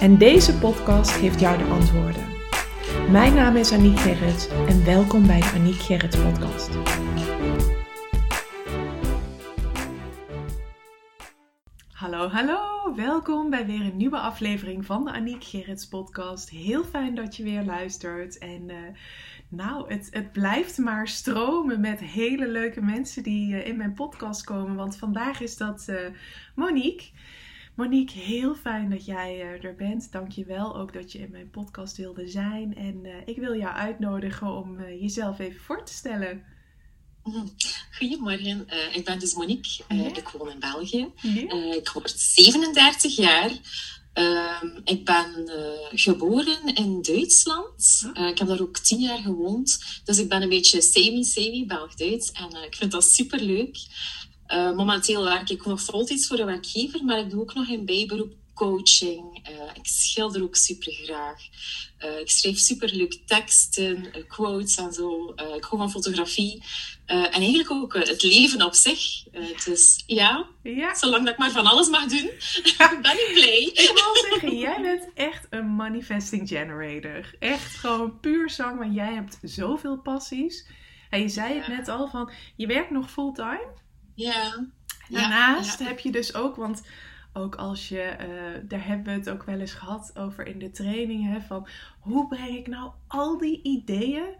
En deze podcast geeft jou de antwoorden. Mijn naam is Aniek Gerrits en welkom bij de Aniek Gerrits podcast. Hallo, hallo. Welkom bij weer een nieuwe aflevering van de Aniek Gerrits podcast. Heel fijn dat je weer luistert. En uh, nou, het, het blijft maar stromen met hele leuke mensen die uh, in mijn podcast komen. Want vandaag is dat uh, Monique. Monique, heel fijn dat jij uh, er bent. Dank je wel ook dat je in mijn podcast wilde zijn. En uh, ik wil jou uitnodigen om uh, jezelf even voor te stellen. Goedemorgen, ik ben dus Monique. Ja. Ik woon in België. Ja. ik word 37 jaar. Ehm, ik ben geboren in Duitsland. ik heb daar ook 10 jaar gewoond. Dus ik ben een beetje semi-semi Belg-Duits. En ik vind dat super leuk. Uh, momenteel werk ik nog voltijds voor een werkgever, maar ik doe ook nog in bijberoep coaching. Uh, ik schilder ook super graag. Uh, ik schrijf super leuk teksten, quotes en zo. ik hou van fotografie. en eigenlijk ook het leven op zich. dus ja, ja, zolang dat ik maar van alles mag doen, ben ik blij. ik wil zeggen, jij bent echt een manifesting generator. Echt gewoon puur zang, want jij hebt zoveel passies. En je zei het net al van, je werkt nog fulltime. Ja. Daarnaast ja, heb je dus ook, want ook als je, uh, daar hebben we het ook wel eens gehad over in de trainingen, van hoe breng ik nou al die ideeën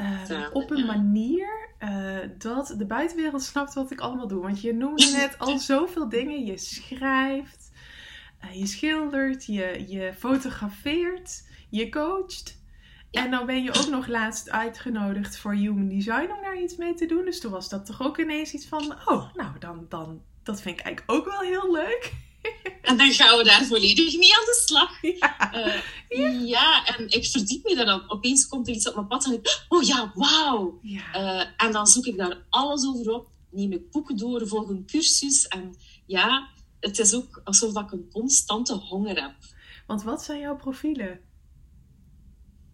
uh, op een manier uh, dat de buitenwereld snapt wat ik allemaal doe. Want je noemde net al zoveel dingen. Je schrijft, je schildert, je, je fotografeert, je coacht. En dan ben je ook nog laatst uitgenodigd voor Human Design om daar iets mee te doen. Dus toen was dat toch ook ineens iets van, oh, nou, dan, dan dat vind ik eigenlijk ook wel heel leuk. En dan gaan we daar volledig mee aan de slag. Ja, uh, ja. ja en ik verdiep me dan. Opeens komt er iets op mijn pad en ik, oh ja, wauw. Ja. Uh, en dan zoek ik daar alles over op. Neem ik boeken door, volg een cursus. En ja, het is ook alsof ik een constante honger heb. Want wat zijn jouw profielen?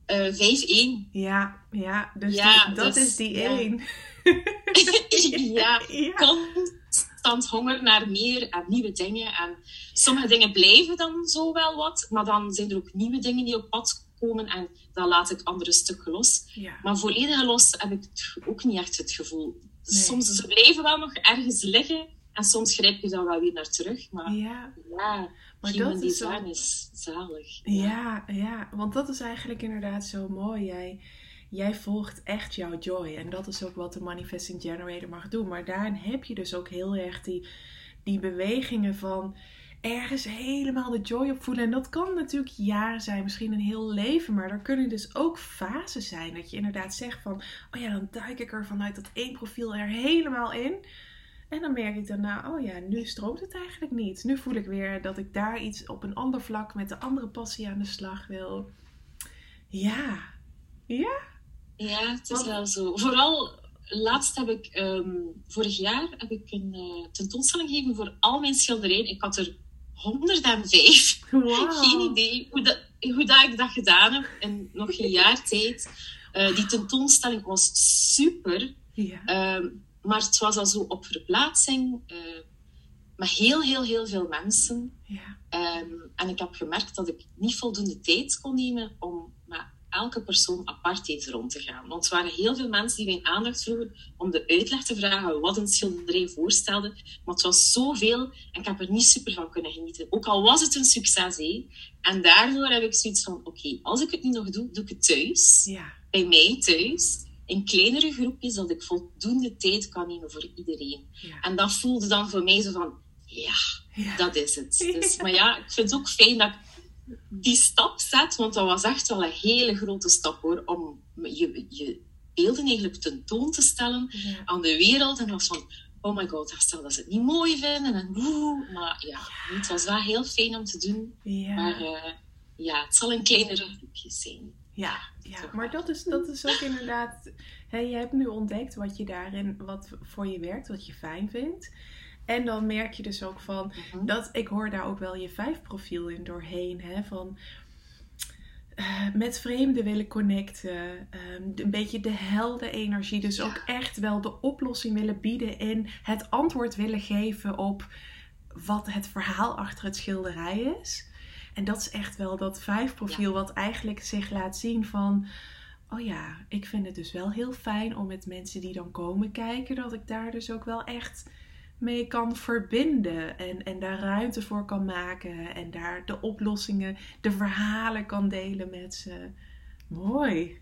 Uh, 5-1. Ja, ja, dus ja, die, dat dus, is die 1. Ja. ja, constant honger naar meer en nieuwe dingen. En sommige dingen blijven dan zo wel wat, maar dan zijn er ook nieuwe dingen die op pad komen en dan laat ik andere stukken los. Ja. Maar volledig los heb ik ook niet echt het gevoel. Nee. Soms ze blijven wel nog ergens liggen en soms grijp je dan wel weer naar terug. Maar ja, ja maar dat is, zo... is zalig. Ja. ja, ja, want dat is eigenlijk inderdaad zo mooi. Jij, jij volgt echt jouw joy. En dat is ook wat de Manifesting Generator mag doen. Maar daarin heb je dus ook heel erg die, die bewegingen van ergens helemaal de joy op voelen. En dat kan natuurlijk jaren zijn, misschien een heel leven. Maar er kunnen dus ook fases zijn. Dat je inderdaad zegt van, oh ja, dan duik ik er vanuit dat één profiel er helemaal in. En dan merk ik daarna, oh ja, nu stroomt het eigenlijk niet. Nu voel ik weer dat ik daar iets op een ander vlak met de andere passie aan de slag wil. Ja. Ja? Ja, het is wel zo. Vooral, laatst heb ik, um, vorig jaar heb ik een uh, tentoonstelling gegeven voor al mijn schilderijen. Ik had er 105. Wow. Geen idee hoe, dat, hoe dat ik dat gedaan heb in nog een jaar tijd. Uh, die tentoonstelling was super. Ja. Um, maar het was al zo op verplaatsing. Uh, met heel, heel, heel veel mensen. Ja. Um, en ik heb gemerkt dat ik niet voldoende tijd kon nemen om met elke persoon apart eens rond te gaan. Want er waren heel veel mensen die mijn aandacht vroegen om de uitleg te vragen wat een schilderij voorstelde. Maar het was zoveel en ik heb er niet super van kunnen genieten. Ook al was het een succes. Hé. En daardoor heb ik zoiets van, oké, okay, als ik het niet nog doe, doe ik het thuis. Ja. Bij mij thuis in kleinere groepjes, dat ik voldoende tijd kan nemen voor iedereen. Ja. En dat voelde dan voor mij zo van, ja, ja. dat is het. Dus, maar ja, ik vind het ook fijn dat ik die stap zet, want dat was echt wel een hele grote stap hoor, om je, je beelden eigenlijk tentoon te stellen ja. aan de wereld. En was van, oh my god, stel dat ze het niet mooi vinden en woe. Maar ja, het was wel heel fijn om te doen. Maar uh, ja, het zal een kleinere groepje zijn. Ja, ja maar dat is, dat is ook inderdaad. Hè, je hebt nu ontdekt wat je daarin, wat voor je werkt, wat je fijn vindt. En dan merk je dus ook van mhm. dat ik hoor daar ook wel je vijf profiel in doorheen. Hè, van uh, met vreemden willen connecten. Um, een beetje de heldenenergie. Dus ook echt wel de oplossing willen bieden en het antwoord willen geven op wat het verhaal achter het schilderij is. En dat is echt wel dat vijf profiel wat eigenlijk zich laat zien van... Oh ja, ik vind het dus wel heel fijn om met mensen die dan komen kijken... dat ik daar dus ook wel echt mee kan verbinden. En, en daar ruimte voor kan maken. En daar de oplossingen, de verhalen kan delen met ze. Mooi.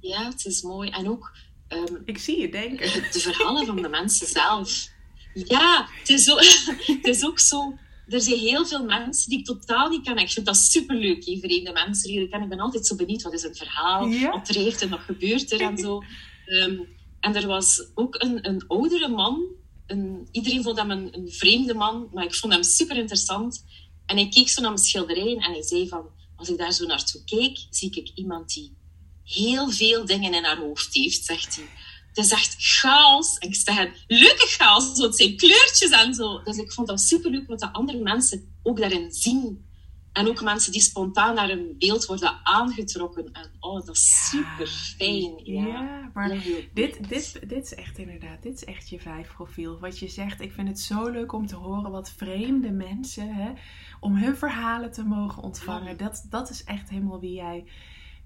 Ja, het is mooi. En ook... Um, ik zie je denken. De verhalen van de mensen zelf. Ja, het is, zo, het is ook zo er zijn heel veel mensen die ik totaal niet ken. Ik vind dat superleuk, die vreemde mensen leren kennen. Ik ben altijd zo benieuwd, wat is het verhaal? Ja. Wat er heeft en wat gebeurt er en zo. Ehm, en er was ook een, een oudere man. Een, iedereen vond hem een, een, vreemde man, maar ik vond hem super interessant. En hij keek zo naar mijn schilderijen en hij zei van... Als ik daar zo naartoe keek, zie ik iemand die heel veel dingen in haar hoofd heeft, zegt hij. Het is echt chaos. En ik zeg, leuke chaos, want het zijn kleurtjes en zo. Dus ik vond dat super leuk wat de andere mensen ook daarin zien. En ook mensen die spontaan naar een beeld worden aangetrokken. En oh, dat is super fijn. Ja, ja maar dit, dit, dit is echt inderdaad, dit is echt je vijf profiel. Wat je zegt, ik vind het zo leuk om te horen wat vreemde mensen, hè, om hun verhalen te mogen ontvangen. Dat, dat is echt helemaal wie jij,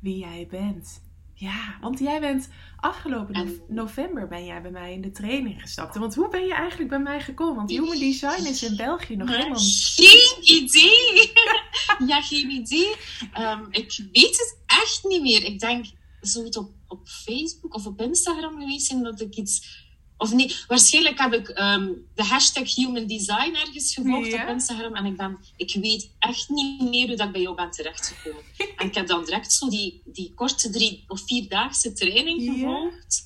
wie jij bent. Ja, want jij bent afgelopen november ben jij bij mij in de training gestapt. Want hoe ben je eigenlijk bij mij gekomen? Want Human Design is in België nog helemaal... Geen idee! ja, geen idee. Ehm, ik weet het echt niet meer. Ik denk, zou het op, op Facebook of op Instagram geweest zijn dat ik iets of nee, waarschijnlijk heb ik ehm, de hashtag Human Design ergens gevolgd op Instagram. En ik, ben, ik weet echt niet meer hoe dat ik bij jou ben terechtgekomen. en ik heb dan direct zo die, die korte drie of vierdaagse training gevolgd.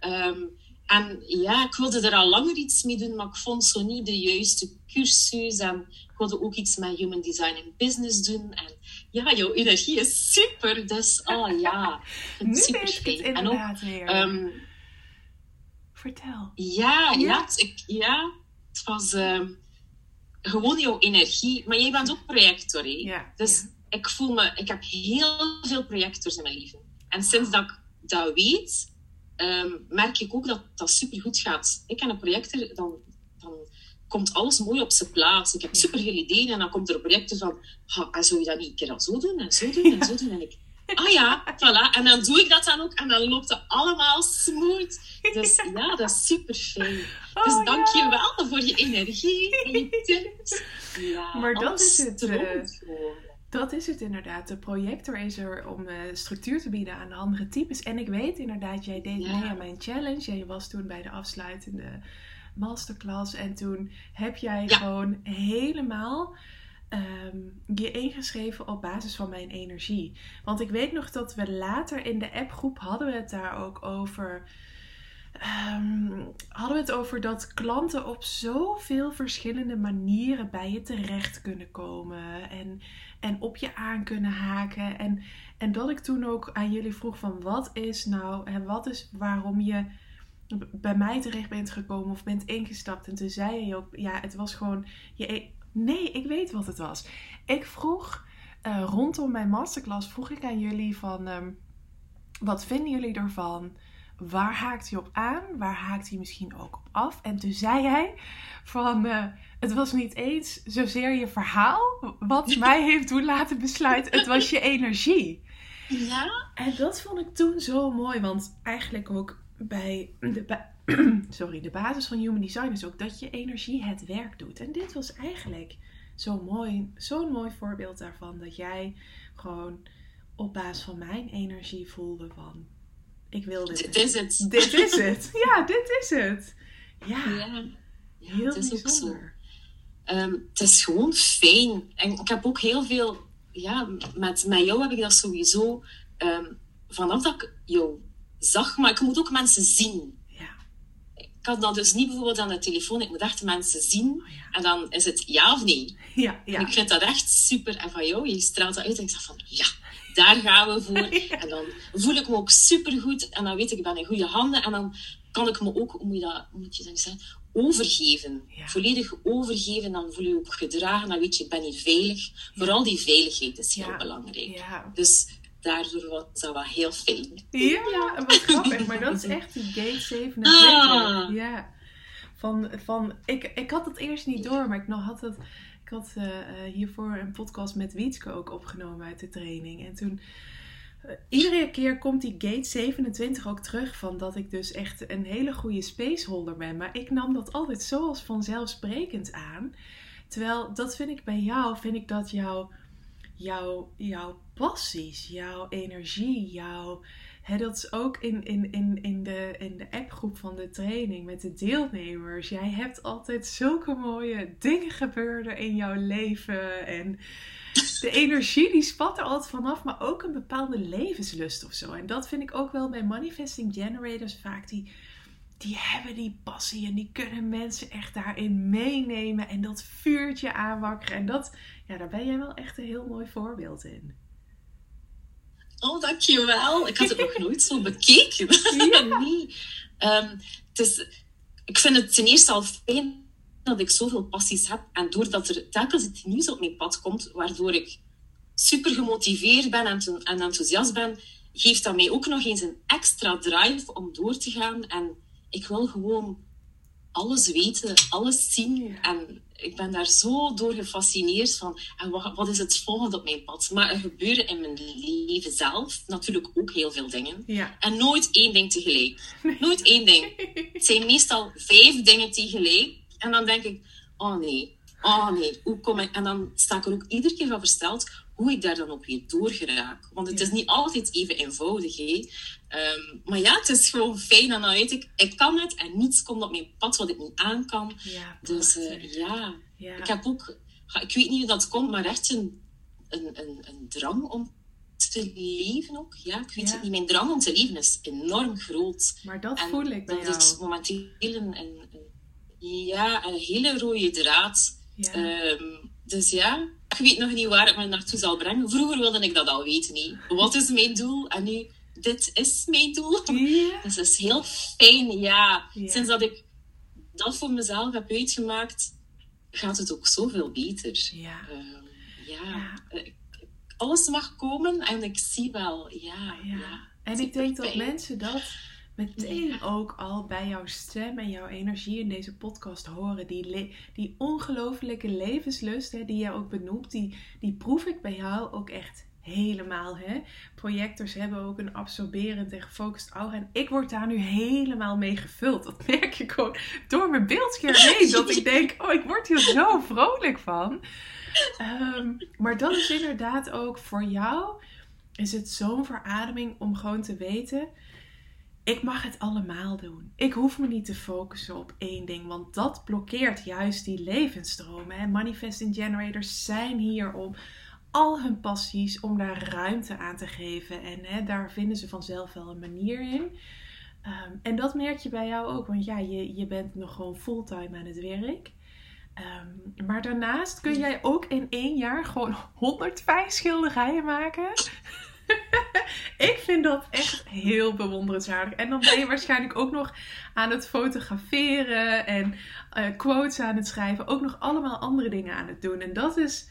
Ehm, en ja, ik wilde er al langer iets mee doen, maar ik vond zo niet de juiste cursus. En ik wilde ook iets met Human Design in Business doen. En ja, jouw energie is super. Dus, oh ja, nu super fijn. En ook, um, Vertel. Ja, ja? ik, ja het was uh, gewoon jouw energie. Maar jij bent ook projector, hè? Ja, dus ik voel me... Ik heb heel veel projectors in mijn leven. En sinds dat ik dat weet, um, merk ik ook dat dat supergoed gaat. Ik ken een projector, dan, dan komt alles mooi op zijn plaats. Ik heb superveel ideeën en dan komt er een projector van... Ah, zou je dat niet een keer al zo doen en zo doen en zo doen? En ik ah ja, voilà. En dan doe ik dat dan ook en dan loopt het allemaal smooth. Dus ja, dat is super fijn. Oh, dus dank je wel voor je energie en je tips. Ja, maar dat is het. Uh, dat is het inderdaad. De projector is er om uh, structuur te bieden aan de andere types. En ik weet inderdaad, jij deed mee aan mijn challenge. Jij was toen bij de afsluitende masterclass. En toen heb jij gewoon helemaal um, je ingeschreven op basis van mijn energie. Want ik weet nog dat we later in de appgroep hadden we het daar ook over. Um, hadden we het over dat klanten op zoveel verschillende manieren bij je terecht kunnen komen en, en op je aan kunnen haken. En, en dat ik toen ook aan jullie vroeg van wat is nou en wat is waarom je bij mij terecht bent gekomen of bent ingestapt. En toen zei je ook, ja, het was gewoon je Nee, ik weet wat het was. Ik vroeg uh, rondom mijn masterclass vroeg ik aan jullie van um, wat vinden jullie ervan? Waar haakt hij op aan? Waar haakt hij misschien ook op af? En toen zei hij van uh, het was niet eens zozeer je verhaal wat mij heeft doen laten besluiten. Het was je energie. Ja. En dat vond ik toen zo mooi, want eigenlijk ook bij de, sorry, de basis van human design is ook dat je energie het werk doet. En dit was eigenlijk zo'n mooi, zo'n mooi voorbeeld daarvan. Dat jij gewoon op basis van mijn energie voelde van... Ik wil dit. Dit is het. Dit is het. Ja, dit is het. Ja, ja. heel het is bijzonder. Ook zo. Um, het is gewoon fijn. En ik heb ook heel veel... Ja, met, met jou heb ik dat sowieso... Um, vanaf dat ik jou zag, maar ik moet ook mensen zien kan dat dus niet bijvoorbeeld aan de telefoon. Ik moet echt mensen zien. Oh, en dan is het ja of nee. Ja, ja. En ik vind dat echt super. En van jou, je straalt dat uit en ik zeg van ja, daar gaan we voor. En dan voel ik me ook super goed. En dan weet ik, ik ben in goede handen. En dan kan ik me ook, hoe moet je dat, moet je dat zeggen, overgeven. Volledig overgeven. Dan voel je je ook gedragen. Dan weet je, ik ben hier veilig. Vooral die veiligheid is heel belangrijk. Dus daardoor was dat wel heel fijn. Ja, wat grappig. Maar dat is echt die gate 27. Ah. Ja. Van, van, ik, ik had het eerst niet door, maar ik nog had het... Ik had uh, hiervoor een podcast met Wietske ook opgenomen uit de training. En toen... Uh, iedere keer komt die gate 27 ook terug van dat ik dus echt een hele goede spaceholder ben. Maar ik nam dat altijd zo als vanzelfsprekend aan. Terwijl dat vind ik bij jou, vind ik dat jouw jouw, jouw passies, jouw energie, jouw. Hè, dat is ook in, in, in, in, de, in de appgroep van de training met de deelnemers. Jij hebt altijd zulke mooie dingen gebeurden in jouw leven. En de energie die spat er altijd vanaf, maar ook een bepaalde levenslust of zo. En dat vind ik ook wel bij manifesting generators vaak. Die, die hebben die passie en die kunnen mensen echt daarin meenemen en dat vuurtje aanwakkeren. En dat, ja, daar ben jij wel echt een heel mooi voorbeeld in. Oh, dankjewel. Ik had het nog nooit zo bekeken. Nee. Um, ik vind het ten eerste al fijn dat ik zoveel passies heb. En doordat er telkens iets nieuws op mijn pad komt, waardoor ik super gemotiveerd ben en, en enthousiast ben, geeft dat mij ook nog eens een extra drive om door te gaan. En ik wil gewoon alles weten, alles zien. En ik ben daar zo door gefascineerd van. En wat, wat is het volgende op mijn pad? Maar er gebeuren in mijn leven zelf natuurlijk ook heel veel dingen. Ja. En nooit één ding tegelijk. Nooit één ding. Het zijn meestal vijf dingen tegelijk. En dan denk ik, oh nee, oh nee, hoe kom ik? En dan sta ik er ook iedere keer van versteld hoe ik daar dan ook weer door geraak. Want het is niet altijd even eenvoudig. Hè? Um, maar ja, het is gewoon fijn en dan weet ik, ik kan het en niets komt op mijn pad wat ik niet aan kan. Ja, dus uh, ja. ja. ik heb ook, ik weet niet hoe dat komt, maar echt een, een, een, een drang om te leven ook. Ja, ik weet het niet. Mijn drang om te leven is enorm groot. Maar dat voel ik bij dat jou. is momenteel een, een, ja, een hele rode draad. Um, dus ja, ik weet nog niet waar het me naartoe zal brengen. Vroeger wilde ik dat al weten. Niet. Wat is mijn doel? En nu, dit is mijn doel. Dus dat is heel fijn, ja. Sinds dat ik dat voor mezelf heb uitgemaakt, gaat het ook zoveel beter. Ja. Uh, ja. Alles mag komen en ik zie wel, ja. ja. En ik denk dat mensen dat meteen ook al bij jouw stem en jouw energie in deze podcast horen. Die, die ongelofelijke levenslust hè, die jij ook benoemt, die, die proef ik bij jou ook echt helemaal. Hè? Projectors hebben ook een absorberend en gefocust aura. En ik word daar nu helemaal mee gevuld. Dat merk ik gewoon door mijn beeldscherm heen. Dat ik denk, oh, ik word hier zo vrolijk van. Um, maar dat is inderdaad ook voor jou. Is het zo'n verademing om gewoon te weten ik mag het allemaal doen. Ik hoef me niet te focussen op één ding, want dat blokkeert juist die levensstromen. En manifesting generators zijn hier om al hun passies, om daar ruimte aan te geven. En hè, daar vinden ze vanzelf wel een manier in. Um, en dat merk je bij jou ook, want ja, je, je bent nog gewoon fulltime aan het werk. Um, maar daarnaast kun jij ook in één jaar gewoon 105 schilderijen maken. ik vind dat echt heel bewonderenswaardig. En dan ben je waarschijnlijk ook nog aan het fotograferen en uh, quotes aan het schrijven. Ook nog allemaal andere dingen aan het doen. En dat is,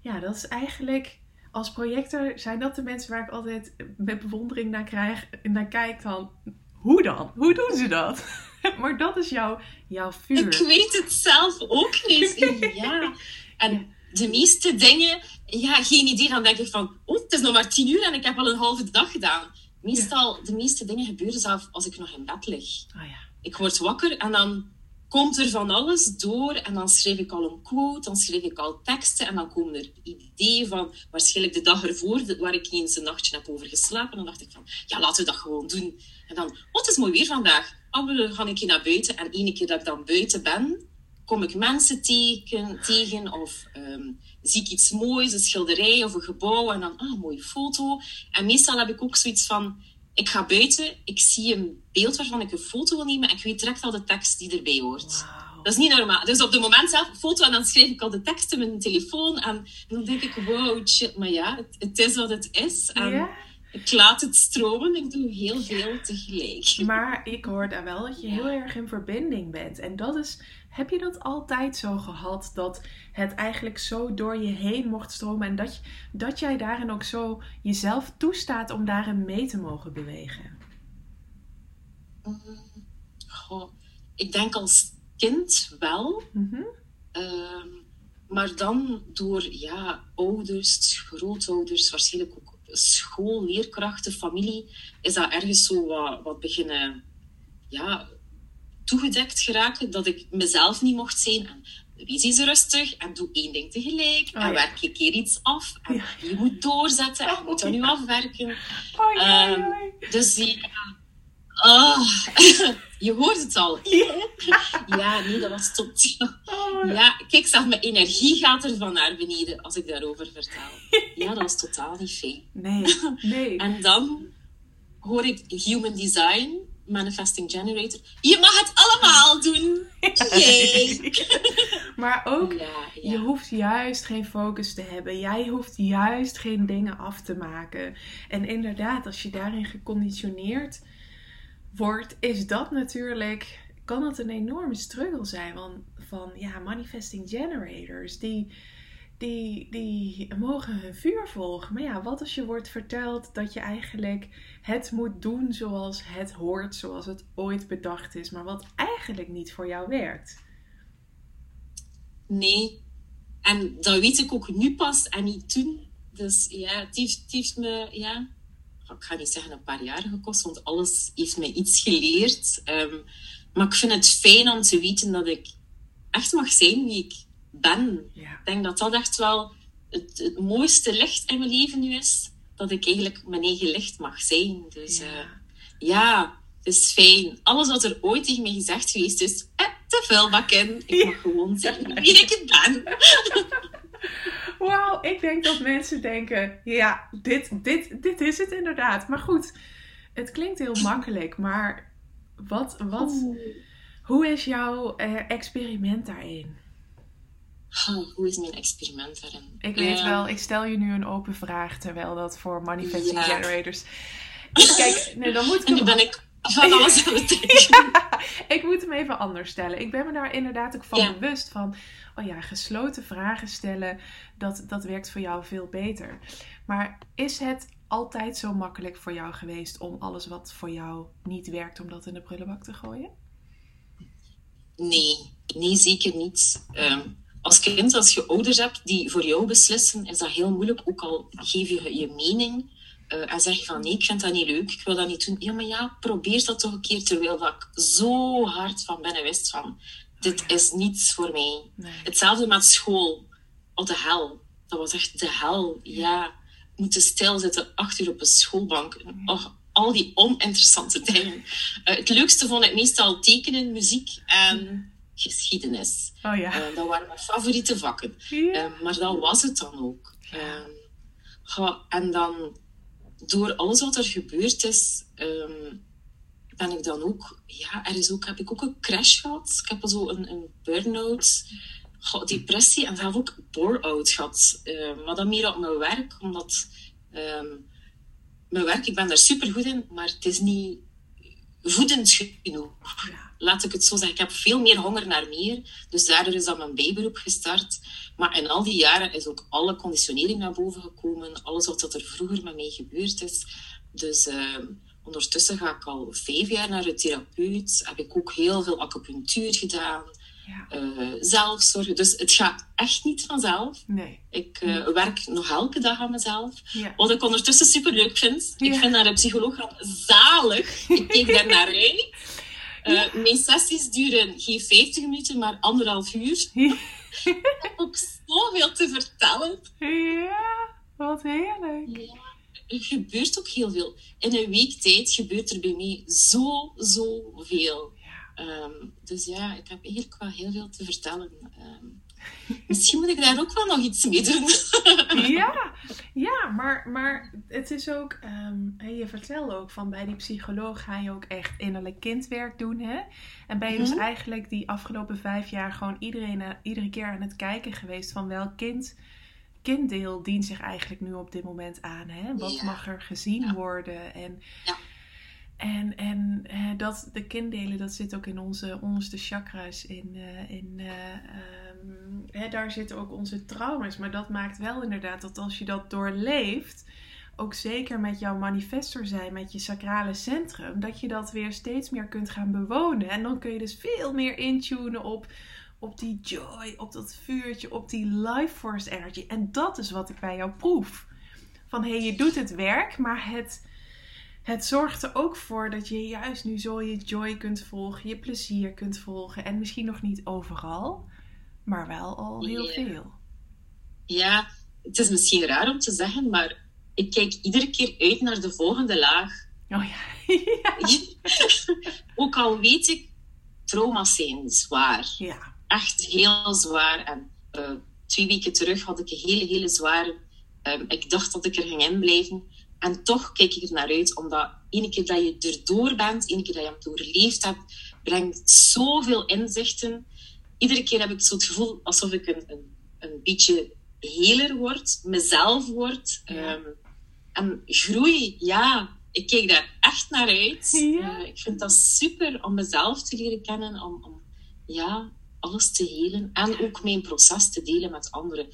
ja, dat is eigenlijk als projector zijn dat de mensen waar ik altijd met bewondering naar, krijg, naar kijk dan. Hoe dan? Hoe doen ze dat? maar dat is jouw, jouw vuur. Ik weet het zelf ook niet. ja. En de meeste dingen, ja, geen idee. Dan denk ik van, oh, het is nog maar tien uur en ik heb al een halve dag gedaan. Meestal, de meeste dingen gebeuren zelf als ik nog in bed lig. Oh, ja. Ik word wakker en dan komt er van alles door. En dan schrijf ik al een quote, dan schrijf ik al teksten. En dan komen er ideeën van, waarschijnlijk de dag ervoor, waar ik eens een nachtje heb over geslapen. En dan dacht ik van, ja, laten we dat gewoon doen. En dan, oh, het is mooi weer vandaag. Oh, dan ga ik hier naar buiten. En ene keer dat ik dan buiten ben, kom ik mensen tegen, tegen of um, zie ik iets moois, een schilderij of een gebouw en dan, ah, mooie foto. En meestal heb ik ook zoiets van, ik ga buiten, ik zie een beeld waarvan ik een foto wil nemen en ik weet direct al de tekst die erbij hoort. Dat is niet normaal. Dus op het moment zelf een foto en dan schrijf ik al de tekst in mijn telefoon en, dan denk ik, wow, shit, maar ja, het, het is wat het is. En ik laat het stromen, ik doe heel veel tegelijk. Maar ik hoor daar wel dat je heel erg in verbinding bent. En dat is, heb je dat altijd zo gehad, dat het eigenlijk zo door je heen mocht stromen en dat, dat jij daarin ook zo jezelf toestaat om daarin mee te mogen bewegen? Mm, goh, ik denk als kind wel. Mhm. Ehm, maar dan door ja, ouders, grootouders, waarschijnlijk ook school, leerkrachten, familie, is dat ergens zo wat, wat beginnen ja, toegedekt geraken dat ik mezelf niet mocht zijn. En wees eens rustig en doe één ding tegelijk. Oh, en werk je keer iets af. En je moet doorzetten en je moet dat nu afwerken. Oh, um, dus die, Oh, je hoort het al. Ja, nee, dat was tot. Oh, ja, kijk, zag mijn energie gaat er van naar beneden als ik daarover vertel. Ja, dat was totaal niet fijn. Nee, nee. En dan hoor ik Human Design, Manifesting Generator. Je mag het allemaal doen! Yay! Maar ook, je hoeft juist geen focus te hebben. Jij hoeft juist geen dingen af te maken. En inderdaad, als je daarin geconditioneerd wordt, is dat natuurlijk, kan dat een enorme struggle zijn. Want van ja, manifesting generators, die, die, die mogen hun vuur volgen. Maar ja, wat als je wordt verteld dat je eigenlijk het moet doen zoals het hoort, zoals het ooit bedacht is, maar wat eigenlijk niet voor jou werkt? Nee, en dat weet ik ook nu pas en niet toen. Dus ja, het heeft, me, ja, ik ga niet zeggen een paar jaar gekost, want alles heeft mij iets geleerd. Ehm, maar ik vind het fijn om te weten dat ik echt mag zijn wie ik ben. Ik denk dat dat echt wel het, het, mooiste licht in mijn leven nu is. Dat ik eigenlijk mijn eigen licht mag zijn. Dus ja, uh, ja het is fijn. Alles wat er ooit tegen mij gezegd geweest is, eh, te veel bakken. Ik mag gewoon zeggen wie ik ben. Wauw, ik denk dat mensen denken: ja, dit, dit, dit is het inderdaad. Maar goed, het klinkt heel makkelijk, maar wat, wat, hoe is jouw uh, experiment daarin? Hoe is mijn experiment daarin? Ik weet wel, ik stel je nu een open vraag, terwijl dat voor manifesting generators. Kijk, nee, dan moet ik. En nu ben ik van alles aan het ik moet hem even anders stellen. Ik ben me daar inderdaad ook van bewust van oh ja, gesloten vragen stellen, dat, dat werkt voor jou veel beter. Maar is het altijd zo makkelijk voor jou geweest om alles wat voor jou niet werkt, om dat in de prullenbak te gooien? Nee, nee, zeker niet. Ehm, als kind, als je ouders hebt die voor jou beslissen, is dat heel moeilijk. Ook al geef je je mening uh, en zeg je van nee, ik vind dat niet leuk, ik wil dat niet doen. Ja, maar ja, probeer dat toch een keer. Terwijl dat ik zo hard van binnen wist van dit is niets voor mij. Hetzelfde met school. Oh, de hel. Dat was echt de hel. Ja, moeten stilzitten acht uur op een schoolbank. Oh, al die oninteressante dingen. Uh, het leukste vond ik meestal tekenen, muziek en geschiedenis. Oh ja. Uh, dat waren mijn favoriete vakken. Uh, maar dat was het dan ook. Ehm, en dan, door alles wat er gebeurd is, um, ben ik dan ook, ja, er is ook, heb ik ook een crash gehad. Ik heb zo een, een burn-out, depressie en zelf ook bore-out gehad. Uh, maar dan meer op mijn werk, omdat ehm, mijn werk, ik ben daar super goed in, maar het is niet voedend genoeg. Laat ik het zo zeggen. Ik heb veel meer honger naar meer. Dus daardoor is dan mijn bijberoep gestart. Maar in al die jaren is ook alle conditionering naar boven gekomen. Alles wat er vroeger met mij gebeurd is. Dus ehm, Ondertussen ga ik al vijf jaar naar de therapeut. Heb ik ook heel veel acupunctuur gedaan. Ja. Uh, zelfzorg. Dus het gaat echt niet vanzelf. Nee. Ik uh, werk nog elke dag aan mezelf. Ja. Wat ik ondertussen super leuk vind. Ik vind naar een psycholoog zalig. Ik kijk daar naar uit. Uh, mijn sessies duren geen 50 minuten, maar anderhalf uur. ik heb ook zoveel te vertellen. Ja, wat heerlijk er gebeurt ook heel veel. In een week tijd gebeurt er bij mij zo, zo veel. Um, dus ja, ik heb eigenlijk wel heel veel te vertellen. Um, misschien moet ik daar ook wel nog iets mee doen. ja, ja, maar maar, het is ook, um, je vertelde ook van bij die psycholoog ga je ook echt innerlijk kindwerk doen. Hè? En ben je dus mhm. eigenlijk die afgelopen vijf jaar gewoon iedereen, uh, iedere keer aan het kijken geweest van welk kind, kinddeel dient zich eigenlijk nu op dit moment aan. Hè? Wat mag er gezien worden? En, ja. En, en uh, dat, de kinddelen, dat zit ook in onze onderste chakras. In, uh, in, um, hè, daar zitten ook onze trauma's. Maar dat maakt wel inderdaad dat als je dat doorleeft, ook zeker met jouw manifestor zijn, met je sacrale centrum, dat je dat weer steeds meer kunt gaan bewonen. En dan kun je dus veel meer intunen op, op die joy, op dat vuurtje, op die life force energy. En dat is wat ik bij jou proef. Van hé, hey, je doet het werk, maar het het zorgt er ook voor dat je juist nu zo je joy kunt volgen, je plezier kunt volgen. En misschien nog niet overal, maar wel al heel veel. Ja, het is misschien raar om te zeggen, maar ik kijk iedere keer uit naar de volgende laag. Oh ja. ook al weet ik, trauma's zijn zwaar. Ja. Echt heel zwaar. En uh, twee weken terug had ik een hele, hele zware. Um, ik dacht dat ik er ging inblijven. En toch kijk ik er naar uit, omdat ene keer dat je erdoor bent, ene keer dat je hem doorleefd hebt, brengt zoveel inzichten. Iedere keer heb ik zo het gevoel alsof ik een, een, een beetje heler word, mezelf word. Ehm, en groei, ja, ik kijk daar echt naar uit. Ja. Uh, ik vind dat super om mezelf te leren kennen, om, om ja, alles te helen en ook mijn proces te delen met anderen.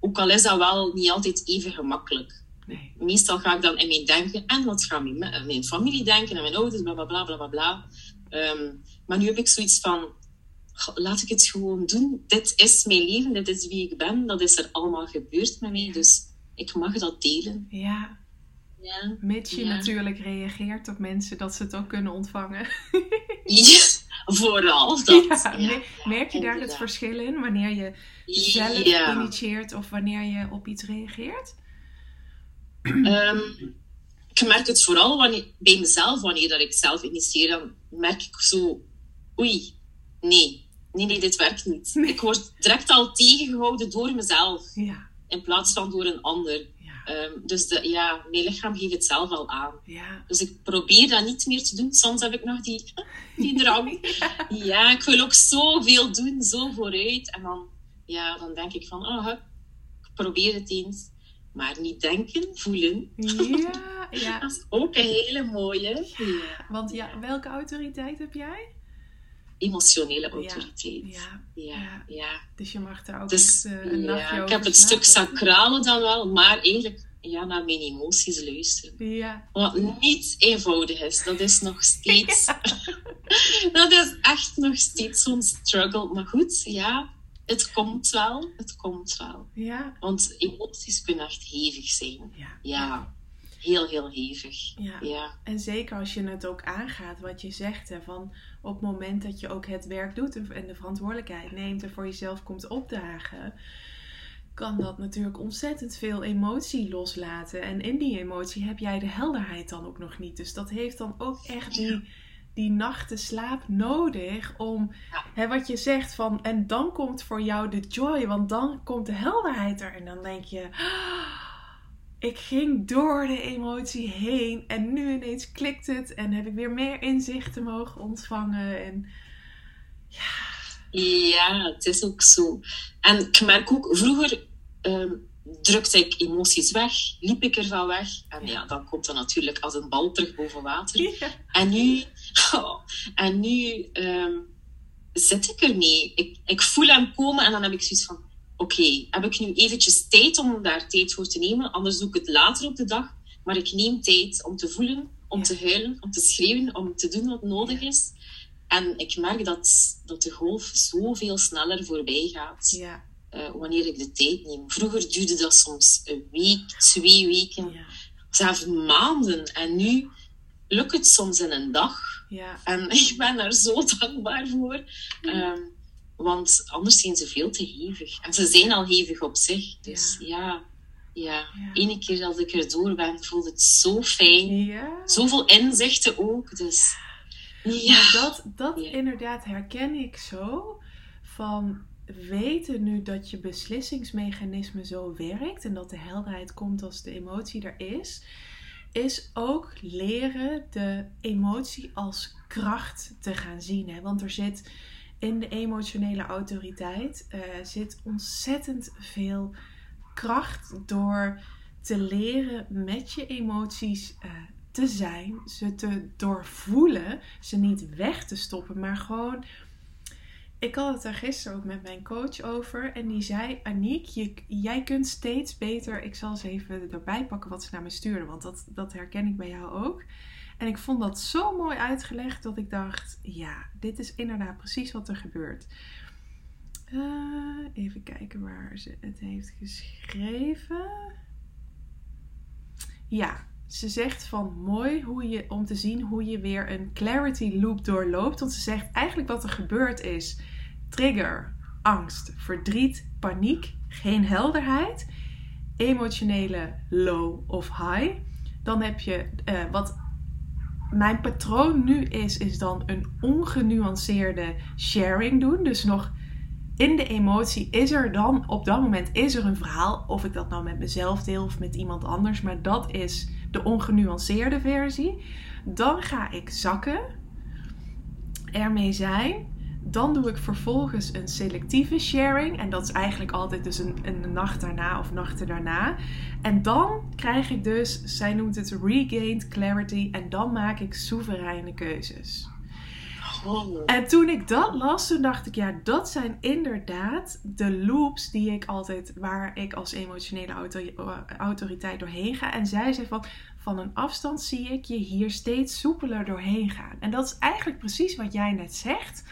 Ook al is dat wel niet altijd even gemakkelijk. Nee. Meestal ga ik dan in mijn denken en wat gaat mijn, mijn familie denken en mijn ouders, bla bla bla bla bla. Ehm, maar nu heb ik zoiets van, laat ik het gewoon doen. Dit is mijn leven, dit is wie ik ben, dat is er allemaal gebeurd met mij, dus ik mag dat delen. Ja. ja. Mits je natuurlijk reageert op mensen dat ze het ook kunnen ontvangen. ja, vooral dat. Ja, merk je daar het verschil in wanneer je zelf initieert of wanneer je op iets reageert? Um, ik merk het vooral wanneer, bij mezelf, wanneer dat ik zelf initieer, dan merk ik zo, oei, nee, nee, nee, dit werkt niet. Ik word direct al tegengehouden door mezelf, ja. in plaats van door een ander. Ja. Um, dus de, ja, mijn lichaam geeft het zelf al aan. Ja. Dus ik probeer dat niet meer te doen. Soms heb ik nog die, die drang. ja. ik wil ook zoveel doen, zo vooruit. En dan, ja, dan denk ik van, oh, ik probeer het eens. Maar niet denken, voelen. Ja, ja. dat is ook een hele mooie. Ja, want ja, welke autoriteit heb jij? Emotionele autoriteit. Ja, ja, ja. Dus je mag daar ook dus, echt, uh, een ja, Ik heb het stuk sacrale dan wel, maar eigenlijk ja, naar mijn emoties luisteren. Ja. Wat niet eenvoudig is. Dat is nog steeds... dat is echt nog steeds zo'n struggle. Maar goed, ja het komt wel, het komt wel. Ja. Want emoties kunnen echt hevig zijn. Ja. ja. Heel, heel hevig. Ja. ja. En zeker als je het ook aangaat, wat je zegt, hè, van op het moment dat je ook het werk doet en de verantwoordelijkheid neemt en voor jezelf komt opdagen, kan dat natuurlijk ontzettend veel emotie loslaten. En in die emotie heb jij de helderheid dan ook nog niet. Dus dat heeft dan ook echt die die nachten slaap nodig om hè, wat je zegt van en dan komt voor jou de joy, want dan komt de helderheid er en dan denk je ik ging door de emotie heen en nu ineens klikt het en heb ik weer meer inzichten mogen ontvangen en ja. Ja, het is ook zo. En ik merk ook, vroeger ehm, drukte ik emoties weg, liep ik ervan weg. En ja, dan komt dat natuurlijk als een bal terug boven water. En nu, oh, en nu um, zit ik er niet. Ik, ik voel hem komen en dan heb ik zoiets van... Oké, heb ik nu eventjes tijd om daar tijd voor te nemen? Anders doe ik het later op de dag. Maar ik neem tijd om te voelen, om te huilen, om te schreeuwen, om te doen wat nodig is. En ik merk dat, dat de golf zoveel sneller voorbij gaat. Ja. Uh, wanneer ik de tijd neem. Vroeger duurde dat soms een week, twee weken, ja. zelfs maanden. En nu lukt het soms in een dag. Ja. En ik ben daar zo dankbaar voor. Um, want anders zijn ze veel te hevig. En ze zijn al hevig op zich. Dus ja, ja. ja. ene keer als ik er door ben, voelt het zo fijn. Ja. Zoveel inzichten ook. Dus ja. dat, dat inderdaad herken ik zo. Van weten nu dat je beslissingsmechanisme zo werkt en dat de helderheid komt als de emotie er is, is ook leren de emotie als kracht te gaan zien. Hè? Want er zit in de emotionele autoriteit uh, zit ontzettend veel kracht door te leren met je emoties uh, te zijn, ze te doorvoelen, ze niet weg te stoppen, maar gewoon. Ik had het daar gisteren ook met mijn coach over. En die zei: Aniek, jij kunt steeds beter. Ik zal eens even erbij pakken wat ze naar me stuurde. Want dat, dat herken ik bij jou ook. En ik vond dat zo mooi uitgelegd dat ik dacht: ja, dit is inderdaad precies wat er gebeurt. Uh, even kijken waar ze het heeft geschreven. Ja, ze zegt van mooi hoe je, om te zien hoe je weer een clarity loop doorloopt. Want ze zegt eigenlijk wat er gebeurd is. Trigger, angst, verdriet, paniek, geen helderheid, emotionele low of high. Dan heb je uh, wat mijn patroon nu is, is dan een ongenuanceerde sharing doen. Dus nog in de emotie is er dan, op dat moment is er een verhaal. Of ik dat nou met mezelf deel of met iemand anders. Maar dat is de ongenuanceerde versie. Dan ga ik zakken, ermee zijn. Dan doe ik vervolgens een selectieve sharing. En dat is eigenlijk altijd dus een, een nacht daarna of nachten daarna. En dan krijg ik dus, zij noemt het regained clarity. En dan maak ik soevereine keuzes. En toen ik dat las, toen dacht ik, ja, dat zijn inderdaad de loops die ik altijd, waar ik als emotionele autoriteit doorheen ga. En zij zei van, van een afstand zie ik je hier steeds soepeler doorheen gaan. En dat is eigenlijk precies wat jij net zegt.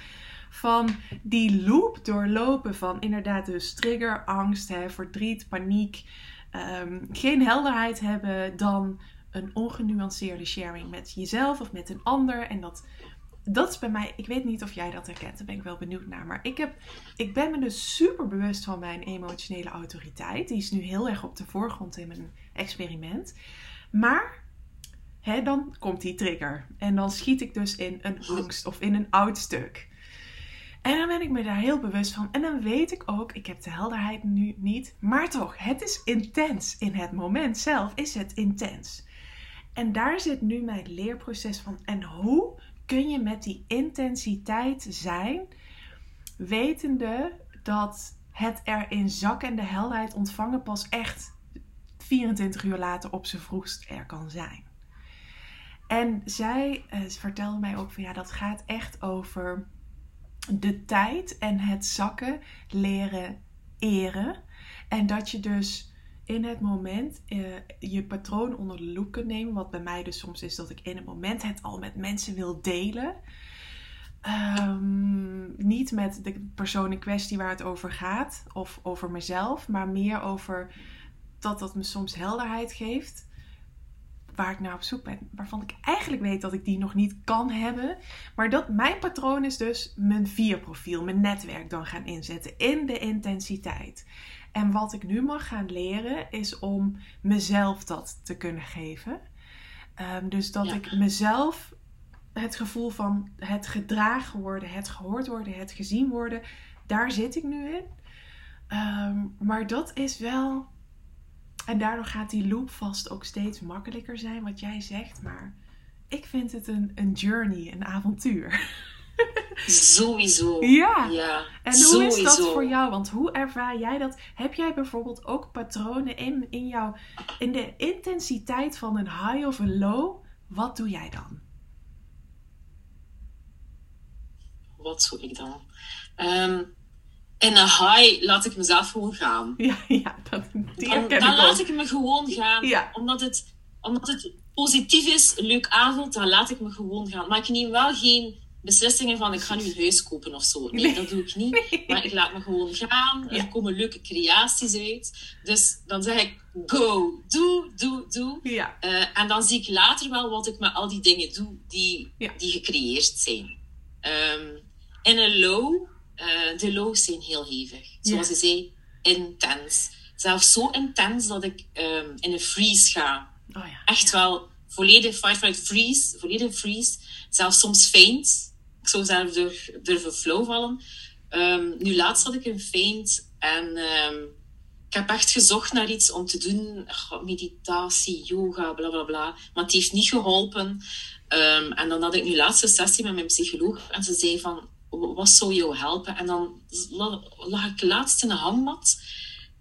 Van die loop doorlopen van inderdaad dus trigger, angst, hè, verdriet, paniek. Ehm, geen helderheid hebben dan een ongenuanceerde sharing met jezelf of met een ander. En dat dat is bij mij, ik weet niet of jij dat herkent, daar ben ik wel benieuwd naar. Maar ik, heb, ik ben me dus super bewust van mijn emotionele autoriteit. Die is nu heel erg op de voorgrond in mijn experiment. Maar hè, dan komt die trigger. En dan schiet ik dus in een angst of in een oud stuk. En dan ben ik me daar heel bewust van. En dan weet ik ook, ik heb de helderheid nu niet. Maar toch, het is intens. In het moment zelf is het intens. En daar zit nu mijn leerproces van. En hoe kun je met die intensiteit zijn, wetende dat het er in zak en de helderheid ontvangen pas echt 24 uur later op zijn vroegst er kan zijn. En zij uh, vertelde mij ook van ja, dat gaat echt over de tijd en het zakken leren eren. En dat je dus in het moment uh, je patroon onder de loep kunt nemen. Wat bij mij dus soms is dat ik in het moment het al met mensen wil delen. Um, niet met de persoon in kwestie waar het over gaat of over mezelf, maar meer over dat dat me soms helderheid geeft. Waar ik naar op zoek ben. Waarvan ik eigenlijk weet dat ik die nog niet kan hebben. Maar dat mijn patroon is dus mijn vierprofiel, mijn netwerk dan gaan inzetten in de intensiteit. En wat ik nu mag gaan leren is om mezelf dat te kunnen geven. Um, dus dat ik mezelf het gevoel van het gedragen worden, het gehoord worden, het gezien worden, daar zit ik nu in. Um, maar dat is wel. En daardoor gaat die loop vast ook steeds makkelijker zijn, wat jij zegt. Maar ik vind het een, een journey, een avontuur. Sowieso. Ja. ja. En hoe is dat voor jou? Want hoe ervaar jij dat? Heb jij bijvoorbeeld ook patronen in, in, jou, in de intensiteit van een high of een low? Wat doe jij dan? Wat doe ik dan? Um, in een high laat ik mezelf gewoon gaan. Ja, ja dat, die dan, dan laat ik me gewoon gaan. Ja. Omdat, het, omdat het positief is, leuk avond, dan laat ik me gewoon gaan. Maar ik neem wel geen beslissingen van ik ga nu een huis kopen of zo. Nee, dat doe ik niet. Maar ik laat me gewoon gaan. Er komen leuke creaties uit. Dus dan zeg ik go, doe, doe, doe. Ja. Uh, en dan zie ik later wel wat ik met al die dingen doe die, die gecreëerd zijn. Um, in een low, uh, de lows zijn heel hevig. Zoals je zei, intens. Zelfs zo intens dat ik um, in een freeze ga. Oh ja. Echt wel volledig fight, flight, freeze. Volledig freeze. Zelfs soms faint ik zou zelf durven flow vallen. Ehm, nu, laatst had ik een feint en ehm, ik heb echt gezocht naar iets om te doen. Meditatie, yoga, bla bla bla. Maar het heeft niet geholpen. Ehm, en dan had ik nu laatste sessie met mijn psycholoog en ze zei van, wat zou jou helpen? En dan lag ik laatst in een hangmat